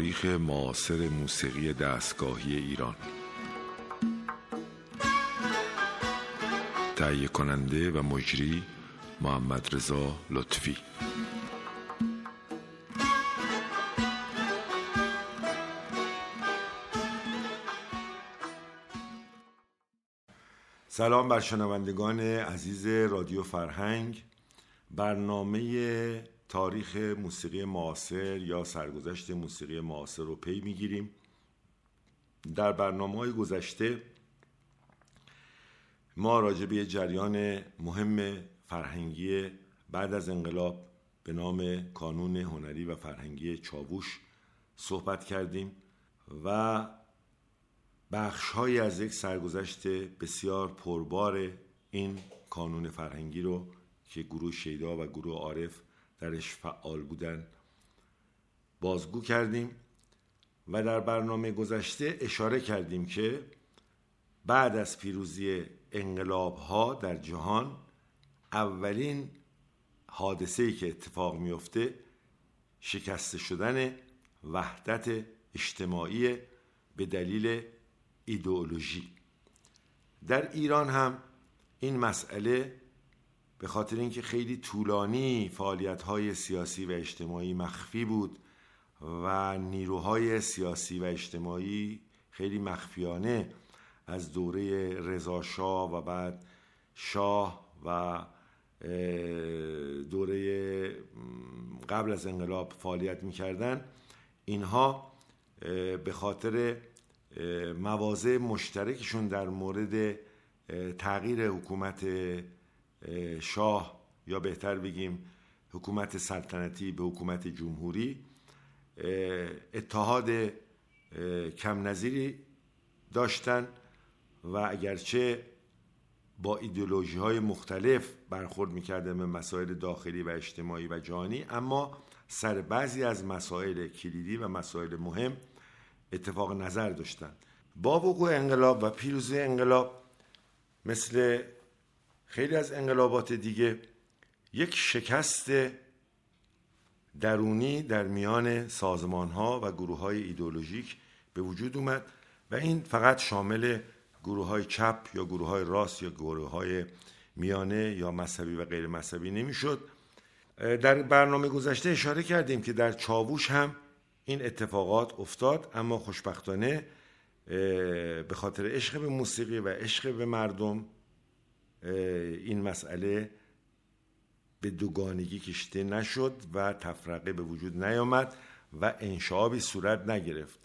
تاریخ معاصر موسیقی دستگاهی ایران. تهیه کننده و مجری محمد رضا لطفی. سلام بر شنوندگان عزیز رادیو فرهنگ. برنامه تاریخ موسیقی معاصر یا سرگذشت موسیقی معاصر رو پی می‌گیریم. در برنامه های گذشته ما راجع به جریان مهم فرهنگی بعد از انقلاب به نام کانون هنری و فرهنگی چاووش صحبت کردیم و بخش از یک سرگذشت بسیار پربار این کانون فرهنگی رو که گروه شیدا و گروه عارف درش فعال بودن. بازگو کردیم و در برنامه گذشته اشاره کردیم که بعد از پیروزی انقلاب ها در جهان اولین حادثه ای که اتفاق میفته شکسته شدن وحدت اجتماعی به دلیل ایدئولوژی. در ایران هم این مسئله به خاطر اینکه خیلی طولانی فعالیت های سیاسی و اجتماعی مخفی بود و نیروهای سیاسی و اجتماعی خیلی مخفیانه از دوره رضا و بعد شاه و دوره قبل از انقلاب فعالیت می‌کردن. اینها به خاطر مواضع مشترکشون در مورد تغییر حکومت شاه یا بهتر بگیم حکومت سلطنتی به حکومت جمهوری اتحاد کم نظیری داشتن و اگرچه با ایدولوژی های مختلف برخورد می‌کردن به مسائل داخلی و اجتماعی و جهانی اما سر بعضی از مسائل کلیدی و مسائل مهم اتفاق نظر داشتند با وقوع انقلاب و پیروزی انقلاب مثل خیلی از انقلابات دیگه یک شکست درونی در میان سازمان ها و گروه های ایدولوژیک به وجود اومد و این فقط شامل گروه های چپ یا گروه های راست یا گروه های میانه یا مذهبی و غیر مذهبی نمی‌شد. در برنامه گذشته اشاره کردیم که در چاووش هم این اتفاقات افتاد اما خوشبختانه به خاطر عشق به موسیقی و عشق به مردم این مسئله به دوگانگی کشته نشد و تفرقه به وجود نیامد و انشابی صورت نگرفت.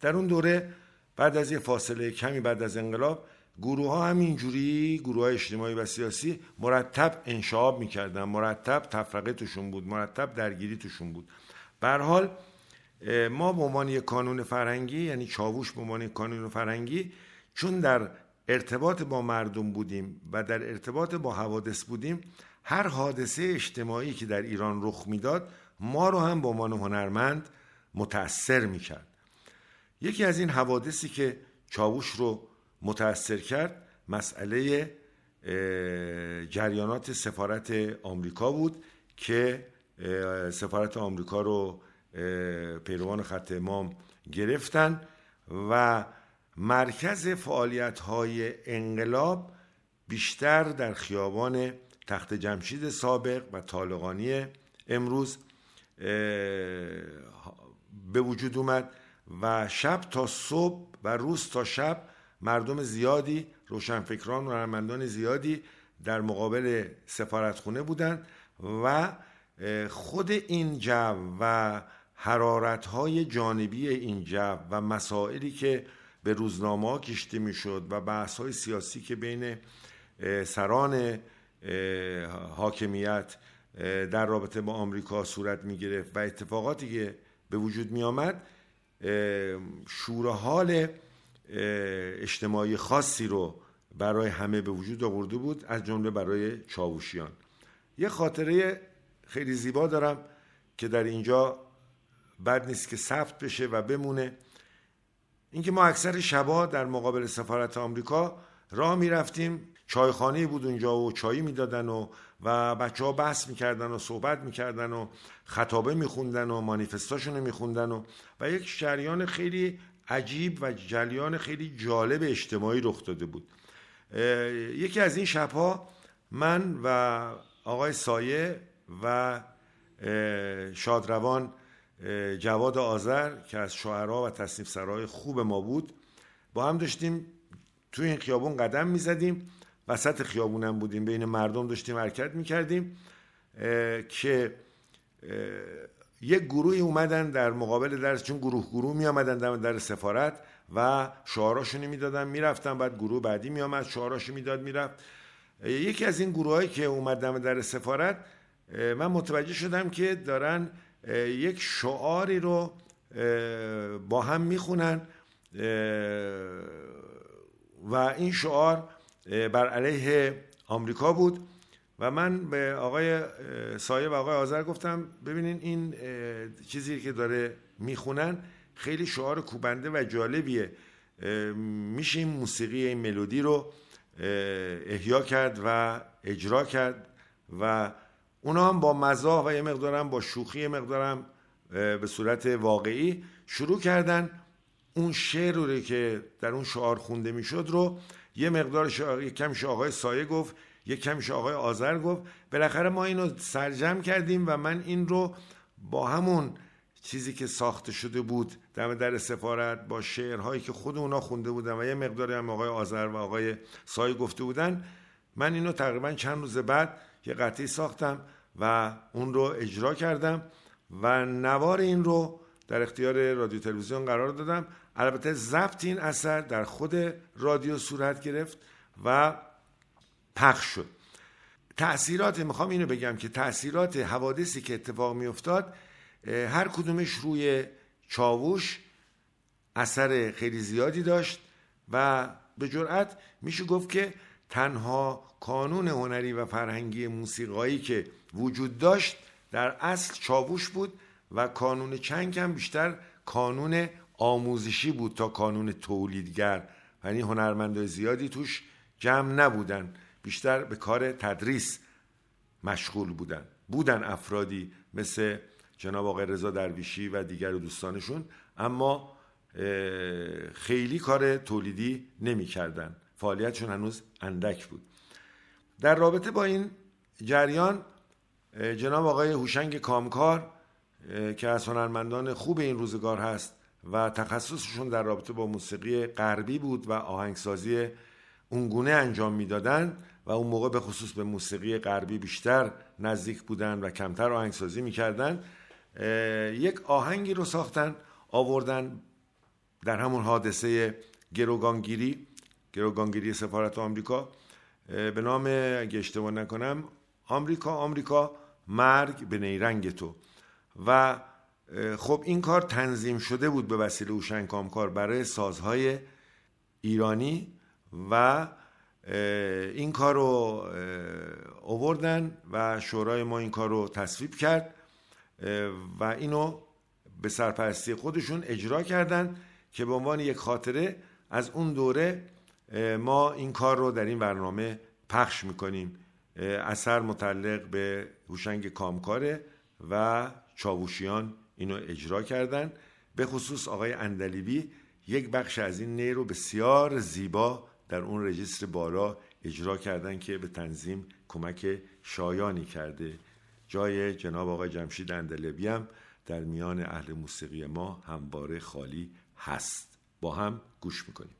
در اون دوره بعد از یه فاصله کمی بعد از انقلاب گروه ها هم اینجوری گروه های اجتماعی و سیاسی مرتب انشاب می‌کردن. مرتب تفرقه توشون بود مرتب درگیری توشون بود. به حال ما به عنوان یک کانون فرهنگی یعنی چاووش به عنوان یک کانون فرهنگی چون در ارتباط با مردم بودیم و در ارتباط با حوادث بودیم هر حادثه اجتماعی که در ایران رخ می‌داد ما رو هم به عنوان هنرمند متأثر می‌کرد. یکی از این حوادثی که چاووش رو متأثر کرد مسئله جریانات سفارت آمریکا بود که سفارت آمریکا رو پیروان خط امام گرفتن و مرکز فعالیت های انقلاب بیشتر در خیابان تخت جمشید سابق و طالقانی امروز به وجود اومد و شب تا صبح و روز تا شب مردم زیادی روشنفکران و هنرمندان زیادی در مقابل سفارتخونه بودند و خود این جو و حرارت های جانبی این جو و مسائلی که به روزنامه ها کشته می‌شد و بحث های سیاسی که بین سران حاکمیت در رابطه با آمریکا صورت می گرفت و اتفاقاتی که به وجود می آمد شور حال اجتماعی خاصی رو برای همه به وجود آورده بود از جمله برای چاووشیان یه خاطره خیلی زیبا دارم که در اینجا بد نیست که ثبت بشه و بمونه. اینکه ما اکثر شبا در مقابل سفارت آمریکا راه می‌رفتیم. چایخانه بود اونجا و چایی می‌دادن و و بچه ها بحث می‌کردن و صحبت می‌کردن و خطابه میخوندن و مانیفستاشون رو میخوندن و و یک جریان خیلی عجیب و جریان خیلی جالب اجتماعی رخ داده بود. یکی از این شبها من و آقای سایه و شادروان جواد آذر که از شعرها و تصنیف سرای خوب ما بود با هم داشتیم توی این خیابون قدم می‌زدیم. وسط خیابونم بودیم بین مردم داشتیم حرکت می‌کردیم که یک گروهی اومدن در مقابل درس چون گروه گروه می آمدن در, در سفارت و شعاراشونی می‌دادن می‌رفتن بعد گروه بعدی می آمد شعاراشو می‌داد می‌رفت. یکی از این گروه هایی که اومدن در سفارت من متوجه شدم که دارن یک شعاری رو با هم می‌خونن و این شعار بر علیه آمریکا بود و من به آقای سایه و آقای آذر گفتم ببینین این چیزی که داره می‌خونن خیلی شعار کوبنده و جالبیه. میشه این موسیقی این ملودی رو احیا کرد و اجرا کرد و اونا هم با مزاح و یه مقدارم با شوخی یه مقدارم به صورت واقعی شروع کردن اون شعر رو که در اون شعار خونده می‌شد رو یه مقدار یک کمش آقای سایه گفت یک کمش آقای آذر گفت. بالاخره ما اینو سرجم کردیم و من این رو با همون چیزی که ساخته شده بود دم در سفارت با شعرهایی که خود اونا خونده بودن و یه مقداری هم آقای آذر و آقای سایه گفته بودن من اینو تقریبا چند روز بعد یه قطعی ساختم و اون رو اجرا کردم و نوار این رو در اختیار رادیو تلویزیون قرار دادم. البته ضبط این اثر در خود رادیو صورت گرفت و پخش شد. تاثیرات می‌خوام اینو بگم که تاثیرات حوادثی که اتفاق میافتاد هر کدومش روی چاووش اثر خیلی زیادی داشت و به جرأت میشه گفت که تنها کانون هنری و فرهنگی موسیقایی که وجود داشت در اصل چاووش بود و کانون چنگ هم بیشتر کانون آموزشی بود تا کانون تولیدگر. یعنی هنرمندای زیادی توش جمع نبودن بیشتر به کار تدریس مشغول بودن. بودن افرادی مثل جناب آقای رضا درویشی و دیگر دوستانشون اما خیلی کار تولیدی نمی‌کردن. فعالیتشون هنوز اندک بود. در رابطه با این جریان جناب آقای هوشنگ کامکار که از هنرمندان خوب این روزگار هست و تخصصشون در رابطه با موسیقی غربی بود و آهنگسازی اونگونه انجام می‌دادن و اون موقع به خصوص به موسیقی غربی بیشتر نزدیک بودن و کمتر آهنگسازی می‌کردن یک آهنگی رو ساختن آوردن در همون حادثه گروگانگیری. گروگانگیری سفارت آمریکا. به نام اگه اشتباه نکنم آمریکا آمریکا مرگ به نیرنگ تو. و خب این کار تنظیم شده بود به وسیله اوشن کامکار برای سازهای ایرانی و این کار رو اووردن و شورای ما این کار رو تصویب کرد. و اینو به سرپرستی خودشون اجرا کردن که به عنوان یک خاطره از اون دوره ما این کار رو در این برنامه پخش می‌کنیم. اثر متعلق به هوشنگ کامکاره و چاووشیان اینو اجرا کردن. به خصوص آقای اندلیبی یک بخش از این نی رو بسیار زیبا در اون رجیستر بالا اجرا کردن که به تنظیم کمک شایانی کرده. جای جناب آقای جمشید اندلیبی هم در میان اهل موسیقی ما همواره خالی هست. با هم گوش می‌کنیم.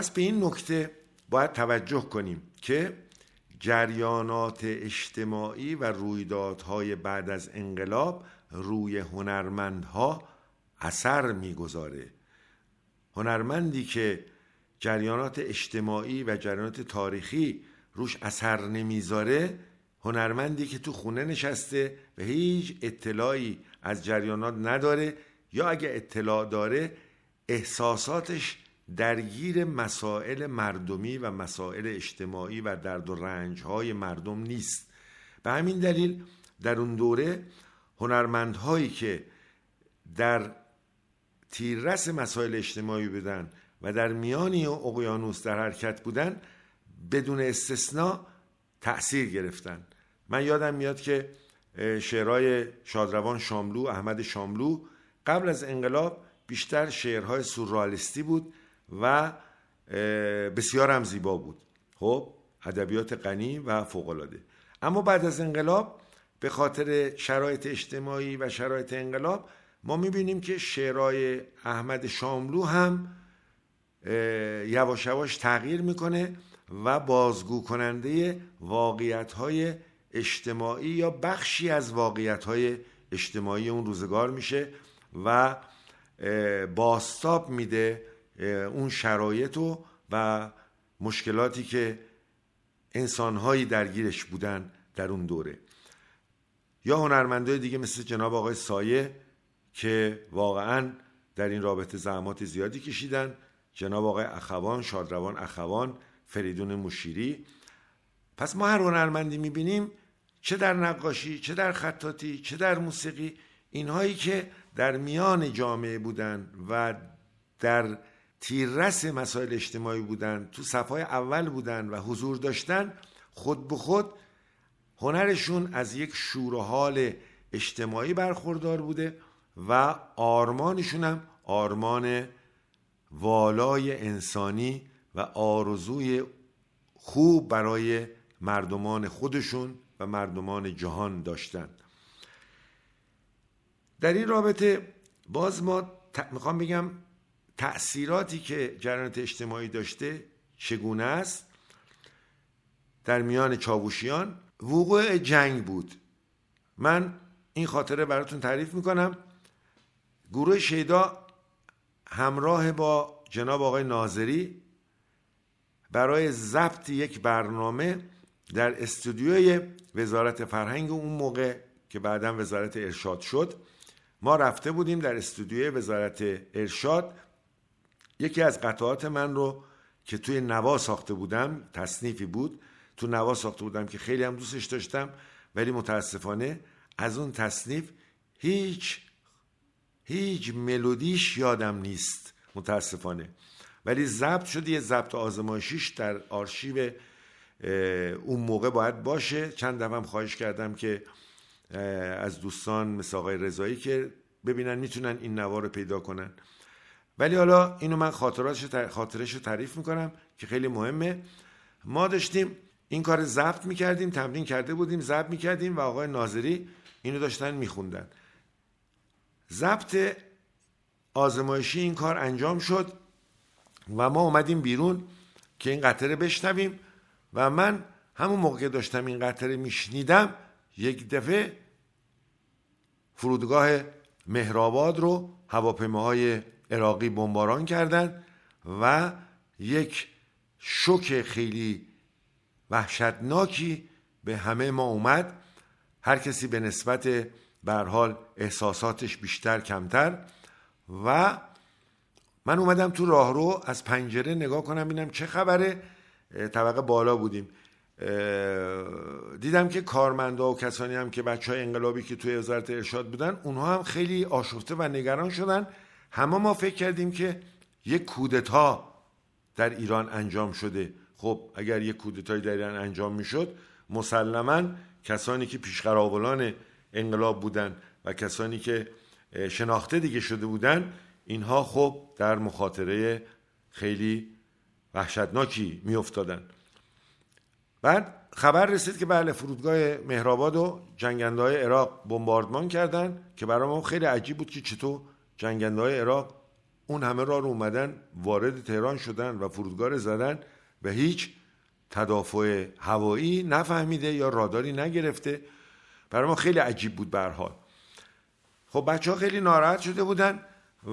پس به این نکته باید توجه کنیم که جریانات اجتماعی و رویدادهای بعد از انقلاب روی هنرمندها اثر می‌گذاره. هنرمندی که جریانات اجتماعی و جریانات تاریخی روش اثر نمی‌ذاره هنرمندی که تو خونه نشسته و هیچ اطلاعی از جریانات نداره یا اگه اطلاع داره احساساتش درگیر مسائل مردمی و مسائل اجتماعی و درد و رنجهای مردم نیست. به همین دلیل در اون دوره هنرمندهایی که در تیررس مسائل اجتماعی بودن و در میانی اقیانوس در حرکت بودن بدون استثنا تأثیر گرفتن. من یادم میاد که شعرهای شادروان شاملو احمد شاملو قبل از انقلاب بیشتر شعرهای سورئالیستی بود. و بسیار هم زیبا بود. خب ادبیات غنی و فوقالعاده. اما بعد از انقلاب به خاطر شرایط اجتماعی و شرایط انقلاب ما می‌بینیم که شعرهای احمد شاملو هم یواش یواش تغییر می‌کنه و بازگو کننده واقعیت های اجتماعی یا بخشی از واقعیت های اجتماعی اون روزگار میشه و باستاب میده اون شرایط و, و مشکلاتی که انسانهایی درگیرش بودن در اون دوره. یا هنرمندای دیگه مثل جناب آقای سایه که واقعا در این رابطه زحمات زیادی کشیدن. جناب آقای اخوان شادروان اخوان فریدون مشیری. پس ما هر هنرمندی می‌بینیم چه در نقاشی چه در خطاطی چه در موسیقی اینهایی که در میان جامعه بودن و در تیررس مسائل اجتماعی بودن تو صفهای اول بودن و حضور داشتن خود به خود هنرشون از یک شور و حال اجتماعی برخوردار بوده و آرمانشون هم آرمان والای انسانی و آرزوی خوب برای مردمان خودشون و مردمان جهان داشتند در این رابطه باز ما می‌خوام بگم تأثیراتی که جریانات اجتماعی داشته چگونه است؟ در میان چاووشیان وقوع جنگ بود. من این خاطره براتون تعریف می‌کنم. گروه شیدا همراه با جناب آقای ناظری برای ضبط یک برنامه در استودیوی وزارت فرهنگ اون موقع که بعدا وزارت ارشاد شد. ما رفته بودیم در استودیوی وزارت ارشاد. یکی از قطعات من رو که توی نوا ساخته بودم تصنیفی بود. تو نوا ساخته بودم که خیلی هم دوستش داشتم ولی متاسفانه از اون تصنیف هیچ هیچ ملودیش یادم نیست متاسفانه. ولی ضبط شد یه ضبط آزمایشیش در آرشیو اون موقع باید باشه. چند دفعه خواهش کردم که از دوستان مثل آقای رضایی که ببینن می‌تونن این نوا رو پیدا کنن. ولی حالا اینو من خاطرش رو تعریف می‌کنم که خیلی مهمه. ما داشتیم این کار ضبط می‌کردیم تمرین کرده بودیم ضبط می‌کردیم و آقای ناظری اینو داشتن میخوندن. ضبط آزمایشی این کار انجام شد و ما اومدیم بیرون که این قطره بشنویم و من همون موقع داشتم این قطره میشنیدم یک دفعه فرودگاه مهرآباد رو هواپیماهای عراقی بمباران کردند و یک شوک خیلی وحشتناکی به همه ما اومد. هر کسی به نسبت حال احساساتش بیشتر کمتر. و من اومدم تو راهرو از پنجره نگاه کنم ببینم چه خبره. طبقه بالا بودیم. دیدم که کارمندا و کسانی هم که بچه های انقلابی که توی وزارت ارشاد بودن اونها هم خیلی آشفته و نگران شدن. همه ما فکر کردیم که یک کودتا در ایران انجام شده. خب اگر یک کودتای در ایران انجام می‌شد مسلما کسانی که پیشقراولان انقلاب بودن و کسانی که شناخته دیگه شده بودن اینها خب در مخاطره خیلی وحشتناکی میافتادن. بعد خبر رسید که بله فرودگاه مهرآباد و جنگنده های عراق بمباردمان کردن که برای ما خیلی عجیب بود که چطور جنگنده های عراق اون همه را رو اومدن وارد تهران شدن و فرودگاه رو زدن و هیچ تدافع هوایی نفهمیده یا راداری نگرفته. برای ما خیلی عجیب بود به حال. خب بچه ها خیلی ناراحت شده بودن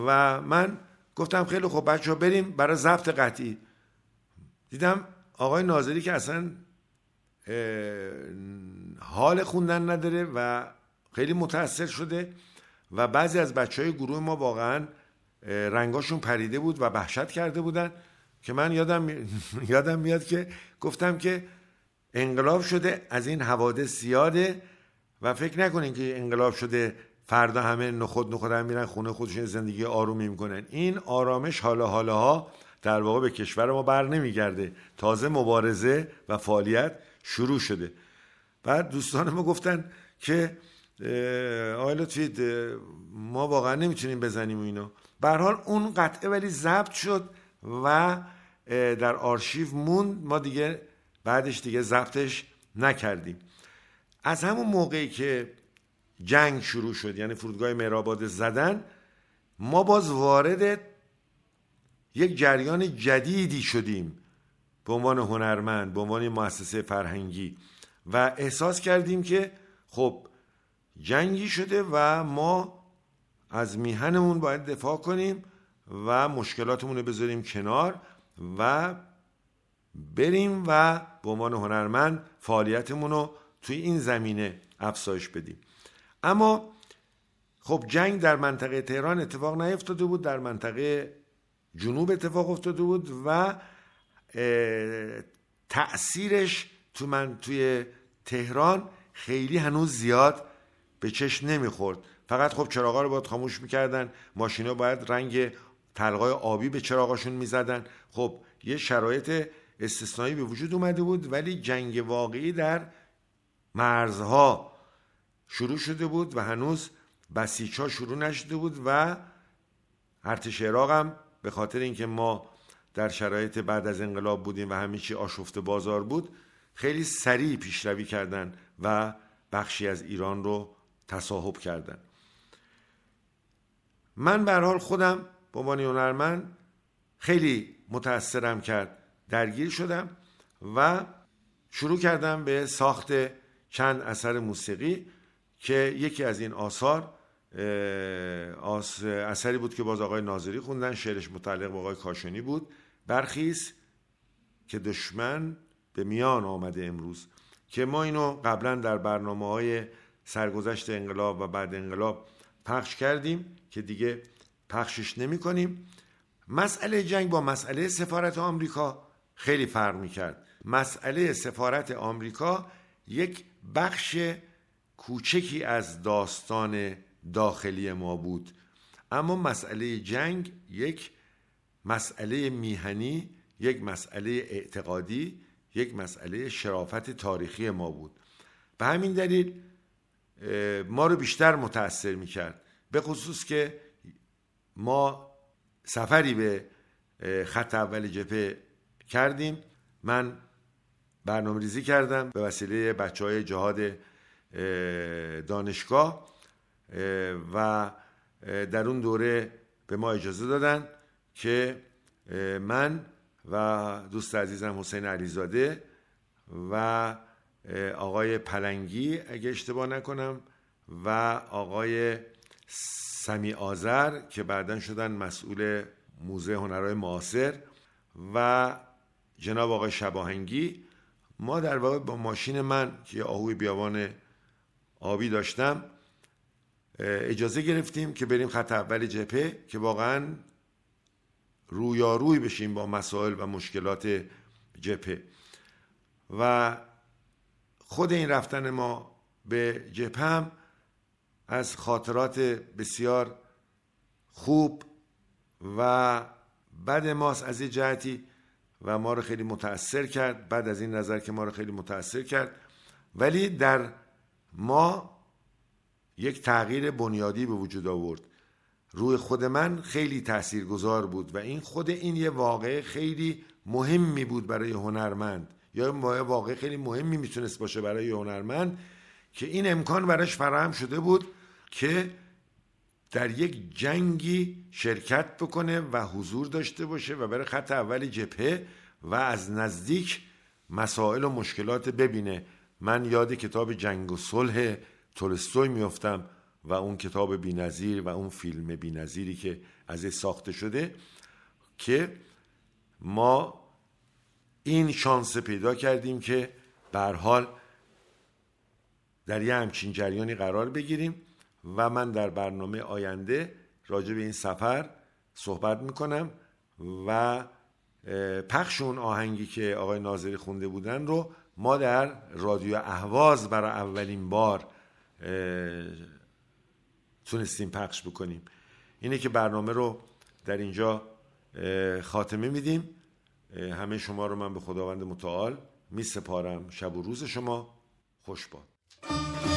و من گفتم خیلی خب بچه ها بریم برای ضبط قطعی. دیدم آقای ناظری که اصلا حال خوندن نداره و خیلی متاثر شده. و بعضی از بچه های گروه ما واقعا رنگاشون پریده بود و وحشت کرده بودن که من یادم یادم میاد که گفتم که انقلاب شده از این حوادث زیاده و فکر نکنین که انقلاب شده فردا همه نخود نخود هم میرن خونه خودشون زندگی آرومی می‌کنن. این آرامش حالا حالا ها در واقع به کشور ما بر نمیگرده. تازه مبارزه و فعالیت شروع شده. بعد دوستان ما گفتن که آقای لطفی ما واقعا نمی‌تونیم بزنیم اینو. به حال اون قطعه ولی ضبط شد و در آرشیو موند. ما دیگه بعدش دیگه ضبطش نکردیم. از همون موقعی که جنگ شروع شد یعنی فرودگاه مهرآباد زدن ما باز وارد یک جریان جدیدی شدیم به عنوان هنرمند به عنوان مؤسسه فرهنگی. و احساس کردیم که خب جنگی شده و ما از میهنمون باید دفاع کنیم و مشکلاتمون رو بذاریم کنار و بریم و به عنوان هنرمند فعالیتمون رو توی این زمینه افزایش بدیم. اما خب جنگ در منطقه تهران اتفاق نیفتاده بود در منطقه جنوب اتفاق افتاده بود و تأثیرش تو من توی تهران خیلی هنوز زیاد به چشم نمی‌خورد. فقط خب چراغا رو باید خاموش می‌کردن. ماشینا باید رنگ تلقای آبی به چراغاشون می‌زدن. خب یه شرایط استثنایی به وجود اومده بود ولی جنگ واقعی در مرزها شروع شده بود و هنوز بسیج ها شروع نشده بود و ارتش عراق هم به خاطر اینکه ما در شرایط بعد از انقلاب بودیم و همه چی آشفته بازار بود خیلی سریع پیشروی کردن و بخشی از ایران رو تصاحب کردن. من به حال خودم به عنوان هنرمند خیلی متاثرم کرد. درگیر شدم و شروع کردم به ساخت چند اثر موسیقی که یکی از این آثار اثری بود که باز آقای ناظری خوندن شعرش متعلق به آقای کاشانی بود. برخیز که دشمن به میان آمده امروز که ما اینو قبلا در برنامه های سرگذشت انقلاب و بعد انقلاب پخش کردیم که دیگه پخشش نمی کنیم. مسئله جنگ با مسئله سفارت آمریکا خیلی فرق می کرد. مسئله سفارت آمریکا یک بخش کوچکی از داستان داخلی ما بود. اما مسئله جنگ یک مسئله میهنی یک مسئله اعتقادی یک مسئله شرافت تاریخی ما بود. به همین دلیل ما رو بیشتر متاثر می‌کرد. به خصوص که ما سفری به خط اول جپه کردیم. من برنامه ریزی کردم به وسیله بچه های جهاد دانشگاه و در اون دوره به ما اجازه دادن که من و دوست عزیزم حسین علیزاده و آقای پلنگی اگه اشتباه نکنم و آقای سمی آذر که بعدا شدن مسئول موزه هنرهای معاصر و جناب آقای شباهنگی. ما در واقع با ماشین من که آهوی بیابان آبی داشتم اجازه گرفتیم که بریم خط اول جپه که واقعا رویاروی بشیم با مسائل و مشکلات جپه و خود این رفتن ما به هم از خاطرات بسیار خوب و بد ماست از یه جهتی و ما رو خیلی متاثر کرد بعد از این نظر که ما رو خیلی متاثر کرد. ولی در ما یک تغییر بنیادی به وجود آورد. روی خود من خیلی تاثیرگذار بود و این خود این یه واقع خیلی مهمی بود برای هنرمند. یا واقع خیلی مهمی می‌تونست باشه برای هنرمند که این امکان براش فراهم شده بود که در یک جنگی شرکت بکنه و حضور داشته باشه و بره خط اول جبهه و از نزدیک مسائل و مشکلات ببینه. من یاد کتاب جنگ و صلح تولستوی میفتم و اون کتاب بینظیر و اون فیلم بینظیری که از ساخته شده که ما این شانس پیدا کردیم که به حال در یه همچین جریانی قرار بگیریم و من در برنامه آینده راجع به این سفر صحبت می‌کنم و پخش اون آهنگی که آقای ناظری خونده بودن رو ما در رادیو اهواز برای اولین بار تونستیم پخش بکنیم. اینه که برنامه رو در اینجا خاتمه میدیم. همه شما رو من به خداوند متعال می سپارم شب و روز شما. خوش باد.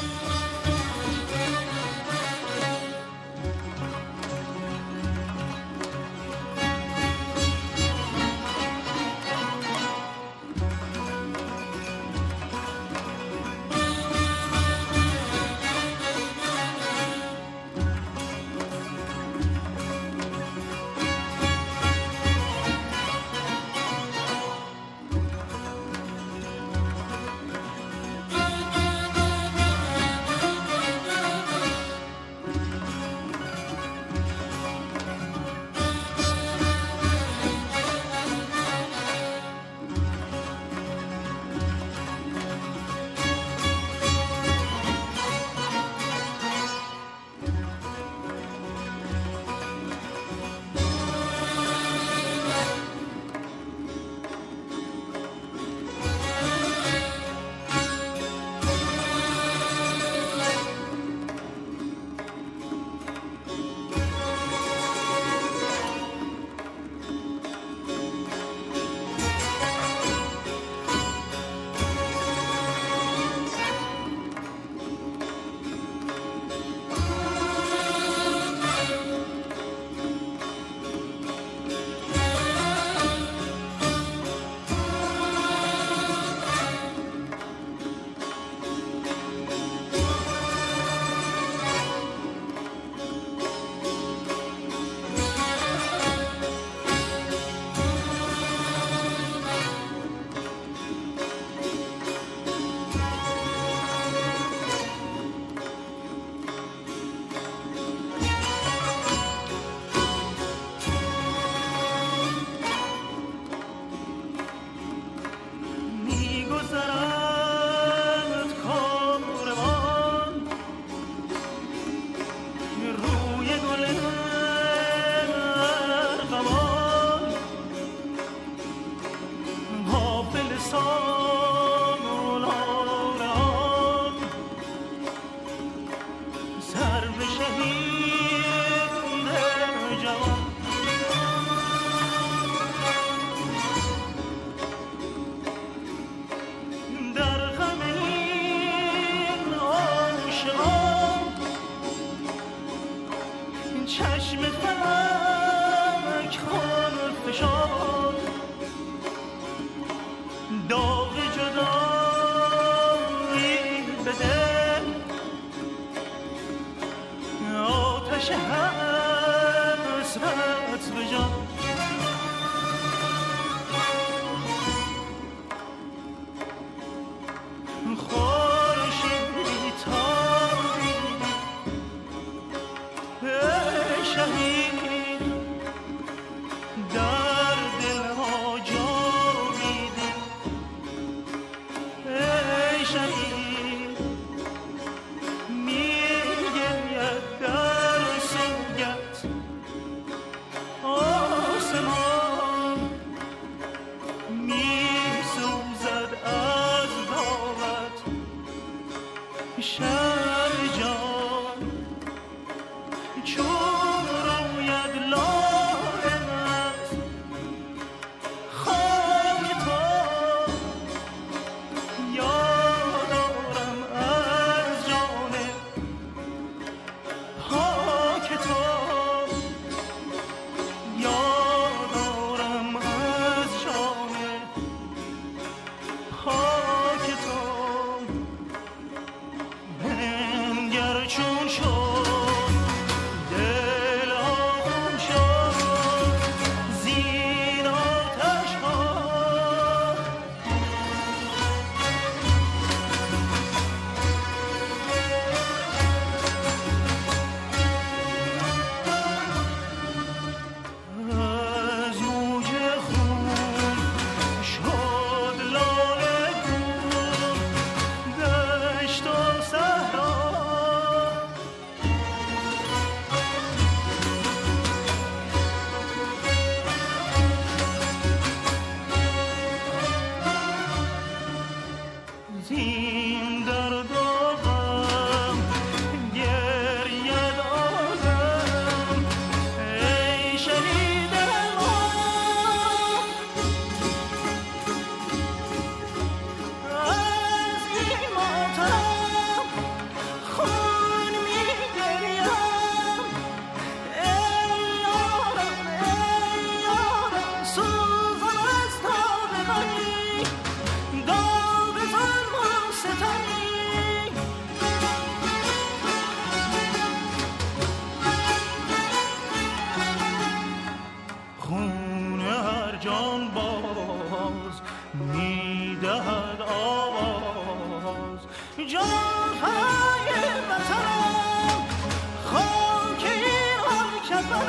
شمع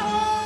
Oh.